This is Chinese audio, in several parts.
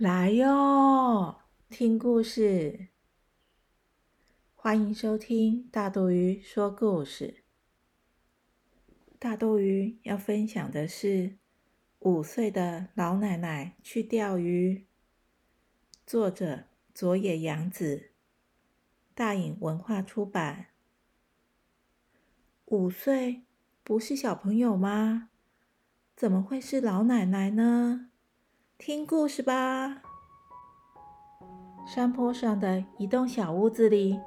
来哟，听故事！欢迎收听大肚鱼说故事。大肚鱼要分享的是五岁的老奶奶去钓鱼。作者：佐野洋子，大隐文化出版。五岁不是小朋友吗？怎么会是老奶奶呢？听故事吧。山坡上的一栋小屋子里，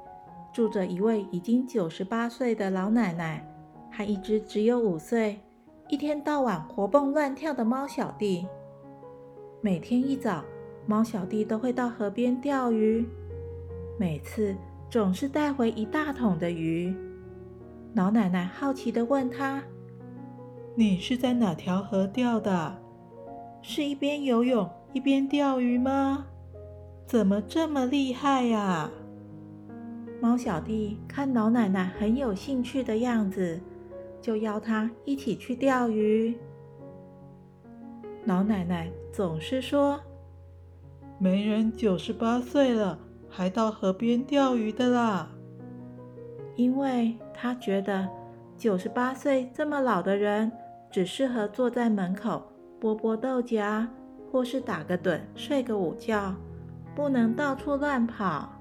住着一位已经九十八岁的老奶奶，和一只只有五岁、一天到晚活蹦乱跳的猫小弟。每天一早，猫小弟都会到河边钓鱼，每次总是带回一大桶的鱼。老奶奶好奇地问他：“你是在哪条河钓的？”是一边游泳一边钓鱼吗？怎么这么厉害呀？猫小弟看老奶奶很有兴趣的样子，就邀她一起去钓鱼。老奶奶总是说：“没人九十八岁了还到河边钓鱼的啦。”因为她觉得九十八岁这么老的人只适合坐在门口。波波豆荚，或是打个盹、睡个午觉，不能到处乱跑。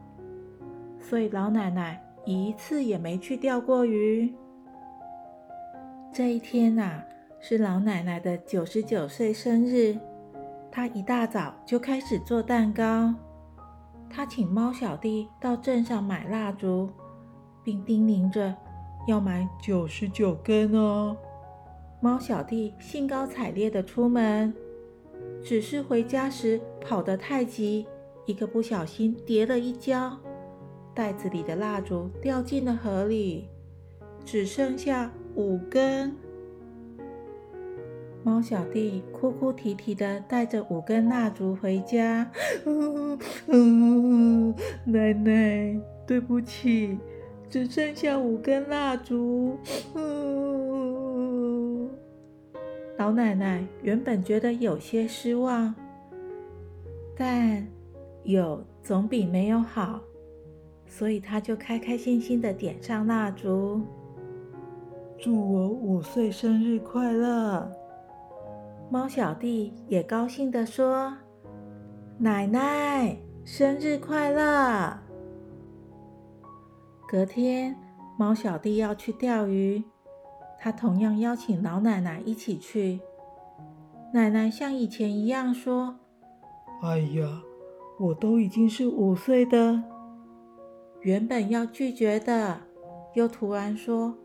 所以老奶奶一次也没去钓过鱼。这一天呐，是老奶奶的九十九岁生日，她一大早就开始做蛋糕。她请猫小弟到镇上买蜡烛，并叮咛着要买九十九根哦。猫小弟兴高采烈地出门，只是回家时跑得太急，一个不小心跌了一跤，袋子里的蜡烛掉进了河里，只剩下五根。猫小弟哭哭啼啼地带着五根蜡烛回家，奶奶，对不起，只剩下五根蜡烛。老奶奶原本觉得有些失望，但有总比没有好，所以她就开开心心的点上蜡烛，祝我五岁生日快乐。猫小弟也高兴的说：“奶奶生日快乐！”隔天，猫小弟要去钓鱼。他同样邀请老奶奶一起去。奶奶像以前一样说：“哎呀，我都已经是五岁的。”原本要拒绝的，又突然说：“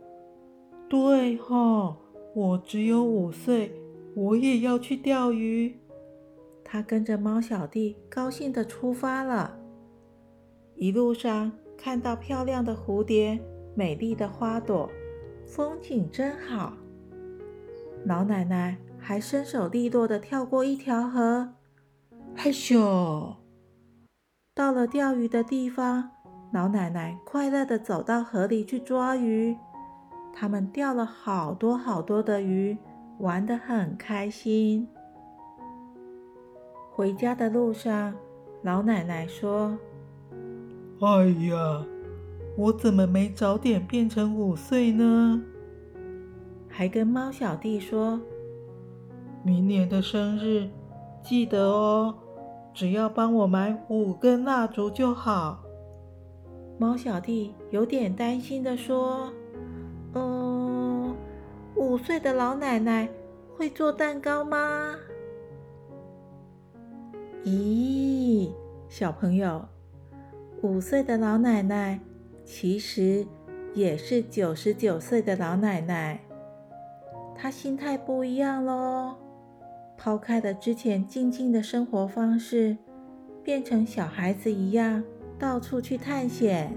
对哈，我只有五岁，我也要去钓鱼。”他跟着猫小弟高兴的出发了。一路上看到漂亮的蝴蝶，美丽的花朵。风景真好，老奶奶还身手利落的跳过一条河，害羞。到了钓鱼的地方，老奶奶快乐的走到河里去抓鱼。他们钓了好多好多的鱼，玩得很开心。回家的路上，老奶奶说：“哎呀。”我怎么没早点变成五岁呢？还跟猫小弟说，明年的生日记得哦，只要帮我买五根蜡烛就好。猫小弟有点担心的说：“嗯，五岁的老奶奶会做蛋糕吗？”咦，小朋友，五岁的老奶奶。其实也是九十九岁的老奶奶，她心态不一样喽，抛开了之前静静的生活方式，变成小孩子一样到处去探险。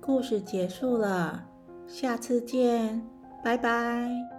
故事结束了，下次见，拜拜。